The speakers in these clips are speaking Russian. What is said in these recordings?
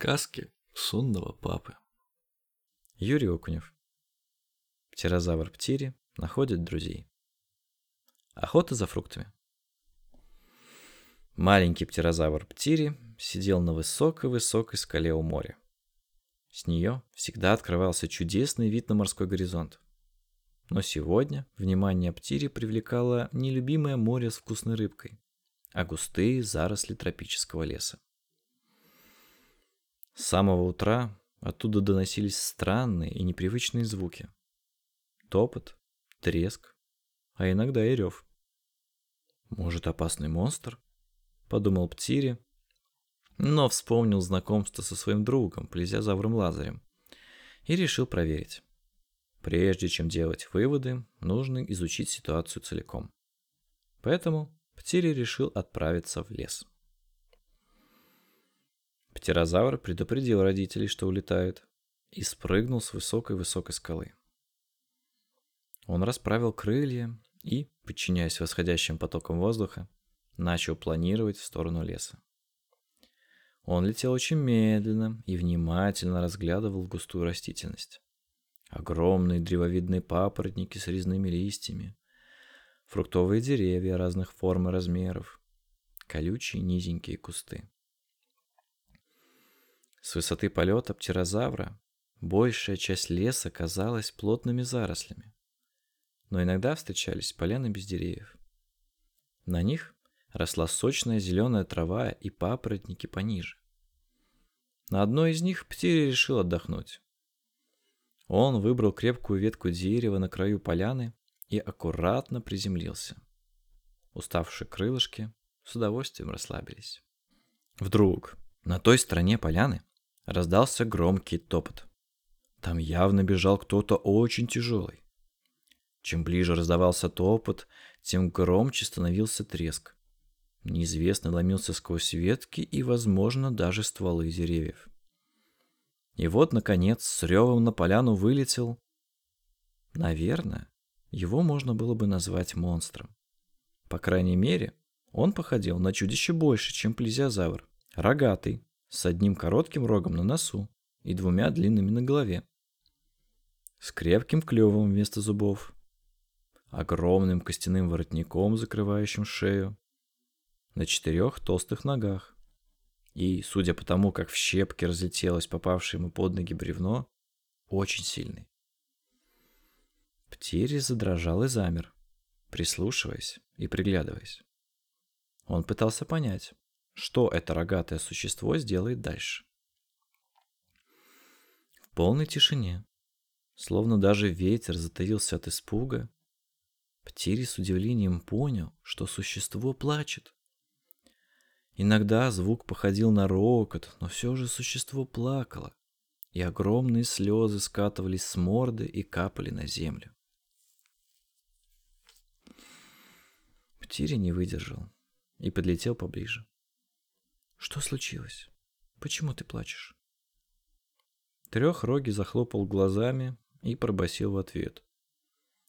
Сказки сонного папы. Юрий Окунев. Птерозавр Птири находит друзей. Охота за фруктами. Маленький птерозавр Птири сидел на высокой-высокой скале у моря. С нее всегда открывался чудесный вид на морской горизонт. Но сегодня внимание Птири привлекало не любимое море с вкусной рыбкой, а густые заросли тропического леса. С самого утра оттуда доносились странные и непривычные звуки. Топот, треск, а иногда и рев. «Может, опасный монстр?» — подумал Птири, но вспомнил знакомство со своим другом, плезиозавром Лазарем, и решил проверить. Прежде чем делать выводы, нужно изучить ситуацию целиком. Поэтому Птири решил отправиться в лес. Птерозавр предупредил родителей, что улетает, и спрыгнул с высокой-высокой скалы. Он расправил крылья и, подчиняясь восходящим потокам воздуха, начал планировать в сторону леса. Он летел очень медленно и внимательно разглядывал густую растительность. Огромные древовидные папоротники с резными листьями, фруктовые деревья разных форм и размеров, колючие низенькие кусты. С высоты полета птерозавра большая часть леса казалась плотными зарослями. Но иногда встречались поляны без деревьев. На них росла сочная зеленая трава и папоротники пониже. На одной из них Птири решил отдохнуть. Он выбрал крепкую ветку дерева на краю поляны и аккуратно приземлился. Уставшие крылышки с удовольствием расслабились. Вдруг на той стороне поляны Раздался громкий топот. Там явно бежал кто-то очень тяжелый. Чем ближе раздавался топот, тем громче становился треск. Неизвестный ломился сквозь ветки и, возможно, даже стволы деревьев. И вот, наконец, с ревом на поляну вылетел... Наверное, его можно было бы назвать монстром. По крайней мере, он походил на чудище больше, чем плезиозавр. Рогатый, с одним коротким рогом на носу и двумя длинными на голове, с крепким клювом вместо зубов, огромным костяным воротником, закрывающим шею, на четырех толстых ногах. И, судя по тому, как в щепки разлетелось попавшее ему под ноги бревно, очень сильный. Птири задрожал и замер, прислушиваясь и приглядываясь. Он пытался понять, что это рогатое существо сделает дальше. В полной тишине, словно даже ветер затаился от испуга, Птири с удивлением понял, что существо плачет. Иногда звук походил на рокот, но все же существо плакало, и огромные слезы скатывались с морды и капали на землю. Птири не выдержал и подлетел поближе. Что случилось? Почему ты плачешь? Трехрогий захлопал глазами и пробасил в ответ.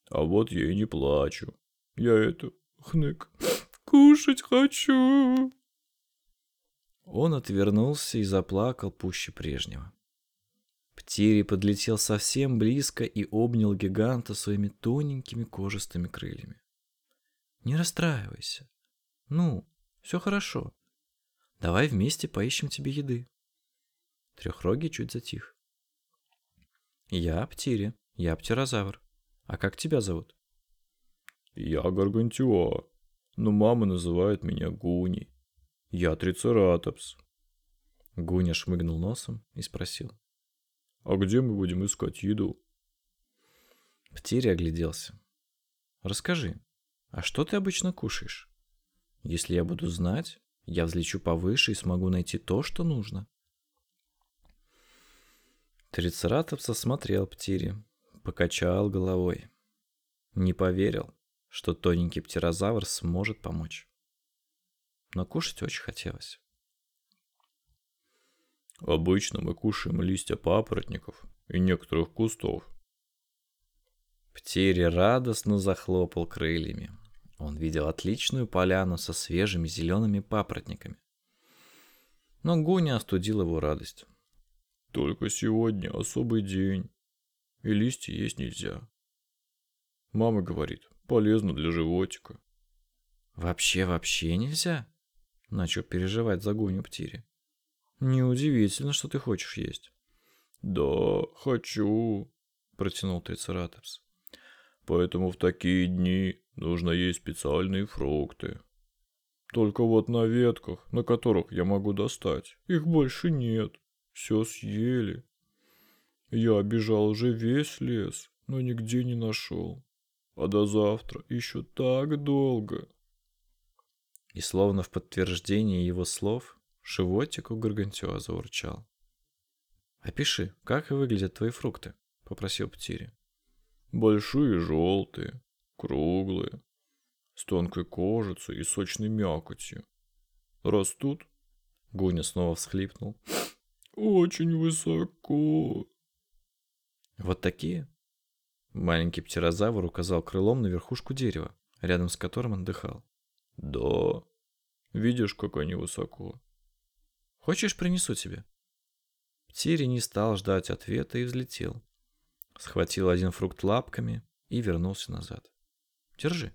А вот я и не плачу. Я это, хнык, кушать хочу. Он отвернулся и заплакал пуще прежнего. Птири подлетел совсем близко и обнял гиганта своими тоненькими кожистыми крыльями. «Не расстраивайся. Ну, все хорошо. Давай вместе поищем тебе еды. Трехрогий чуть затих. Я Птири, я Птерозавр. А как тебя зовут? Я Гаргантюа, но мама называет меня Гуни. Я Трицератопс. Гуня шмыгнул носом и спросил. А где мы будем искать еду? Птири огляделся. Расскажи, а что ты обычно кушаешь? Если я буду знать, я взлечу повыше и смогу найти то, что нужно. Трицератопс осмотрел Птири, покачал головой. Не поверил, что тоненький птерозавр сможет помочь. Но кушать очень хотелось. Обычно мы кушаем листья папоротников и некоторых кустов. Птири радостно захлопал крыльями. Он видел отличную поляну со свежими зелеными папоротниками. Но Гуня остудил его радость. Только сегодня особый день, и листья есть нельзя. Мама говорит, полезно для животика. Вообще-вообще нельзя? Начал переживать за Гуню Птири. Неудивительно, что ты хочешь есть. Да, хочу, протянул Трицератопс. Поэтому в такие дни нужно есть специальные фрукты. Только вот на ветках, на которых я могу достать, их больше нет. Все съели. Я обижал уже весь лес, но нигде не нашел. А до завтра еще так долго. И словно в подтверждение его слов, животик у Гаргантюа заурчал. «Опиши, как выглядят твои фрукты?» — попросил Птири. «Большие желтые, круглые, с тонкой кожицей и сочной мякотью. Растут?» Гуня снова всхлипнул. «Очень высоко». «Вот такие?» Маленький птерозавр указал крылом на верхушку дерева, рядом с которым он дыхал. «Да, видишь, как они высоко». «Хочешь, принесу тебе?» Птири не стал ждать ответа и взлетел. Схватил один фрукт лапками и вернулся назад. «Держи».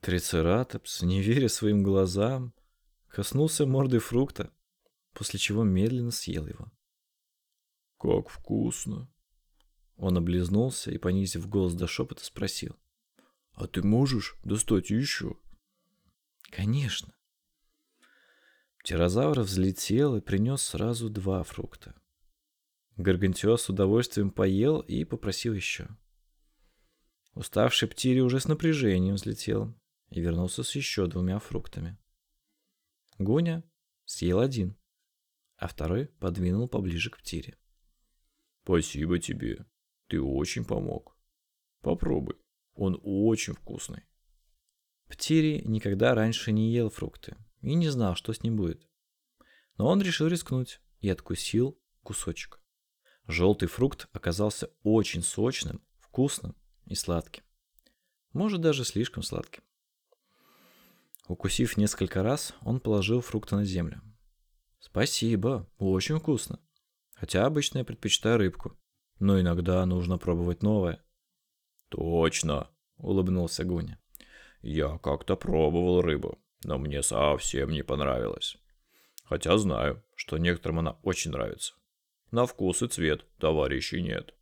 Трицератопс, не веря своим глазам, коснулся мордой фрукта, после чего медленно съел его. «Как вкусно!» Он облизнулся и, понизив голос до шепота, спросил. «А ты можешь достать еще?» «Конечно». Птерозавр взлетел и принес сразу два фрукта. Гаргантио с удовольствием поел и попросил еще. Уставший Птири уже с напряжением взлетел и вернулся с еще двумя фруктами. Гуня съел один, а второй подвинул поближе к Птире. «Спасибо тебе», ты очень помог. Попробуй, он очень вкусный. Птири никогда раньше не ел фрукты и не знал, что с ним будет. Но он решил рискнуть и откусил кусочек. Желтый фрукт оказался очень сочным, вкусным и сладким. Может, даже слишком сладким. Укусив несколько раз, он положил фрукты на землю. «Спасибо, очень вкусно. Хотя обычно я предпочитаю рыбку но иногда нужно пробовать новое. Точно, улыбнулся Гуня. Я как-то пробовал рыбу, но мне совсем не понравилось. Хотя знаю, что некоторым она очень нравится. На вкус и цвет товарищей нет.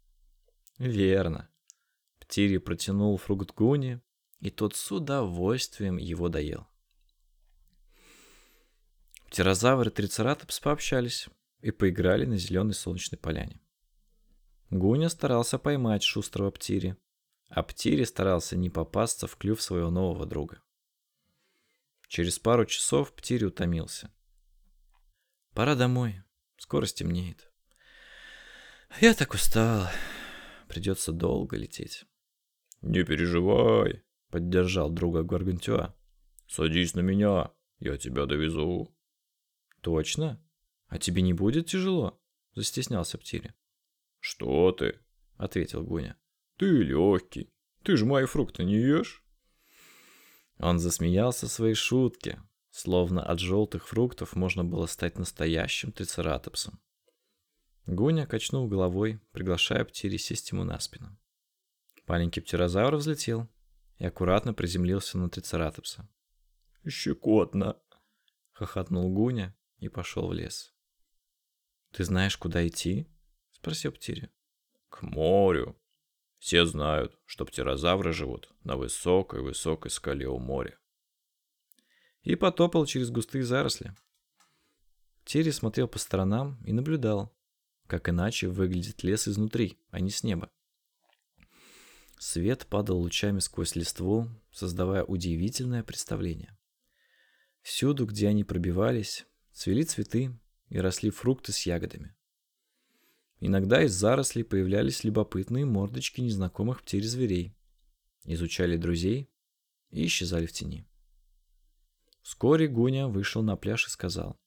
Верно. Птири протянул фрукт Гуни, и тот с удовольствием его доел. Птерозавр и Трицератопс пообщались и поиграли на зеленой солнечной поляне. Гуня старался поймать шустрого Птири, а Птири старался не попасться в клюв своего нового друга. Через пару часов Птири утомился. «Пора домой, скоро стемнеет». «Я так устал, придется долго лететь». «Не переживай», — поддержал друга Гаргантюа. «Садись на меня, я тебя довезу». «Точно? А тебе не будет тяжело?» — застеснялся Птири. «Что ты?» — ответил Гуня. «Ты легкий. Ты же мои фрукты не ешь?» Он засмеялся своей шутке, словно от желтых фруктов можно было стать настоящим трицератопсом. Гуня качнул головой, приглашая Птири сесть ему на спину. Маленький птерозавр взлетел и аккуратно приземлился на трицератопса. «Щекотно!» — хохотнул Гуня и пошел в лес. «Ты знаешь, куда идти?» спросил Птири. К морю. Все знают, что птерозавры живут на высокой-высокой скале у моря. И потопал через густые заросли. Птири смотрел по сторонам и наблюдал, как иначе выглядит лес изнутри, а не с неба. Свет падал лучами сквозь листву, создавая удивительное представление. Всюду, где они пробивались, цвели цветы и росли фрукты с ягодами. Иногда из зарослей появлялись любопытные мордочки незнакомых птиц-зверей, изучали друзей и исчезали в тени. Вскоре Гуня вышел на пляж и сказал.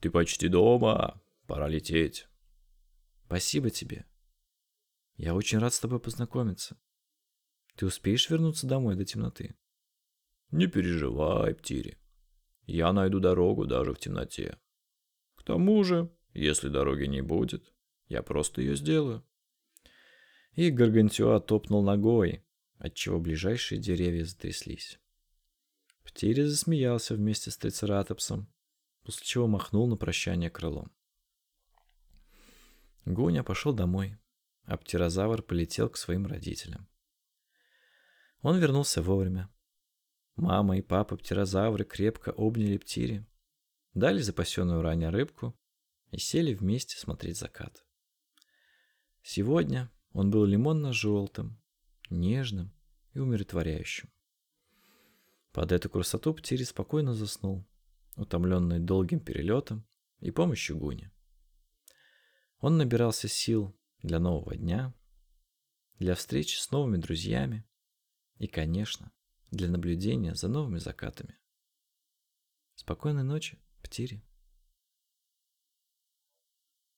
«Ты почти дома, пора лететь». «Спасибо тебе. Я очень рад с тобой познакомиться. Ты успеешь вернуться домой до темноты?» «Не переживай, Птири. Я найду дорогу даже в темноте. тому же, если дороги не будет, я просто ее сделаю. И Гаргантюа топнул ногой, отчего ближайшие деревья затряслись. Птири засмеялся вместе с Трицератопсом, после чего махнул на прощание крылом. Гуня пошел домой, а полетел к своим родителям. Он вернулся вовремя. Мама и папа птерозавры крепко обняли птири, дали запасенную ранее рыбку и сели вместе смотреть закат. Сегодня он был лимонно-желтым, нежным и умиротворяющим. Под эту красоту Птири спокойно заснул, утомленный долгим перелетом и помощью Гуни. Он набирался сил для нового дня, для встречи с новыми друзьями и, конечно, для наблюдения за новыми закатами. Спокойной ночи, Птири.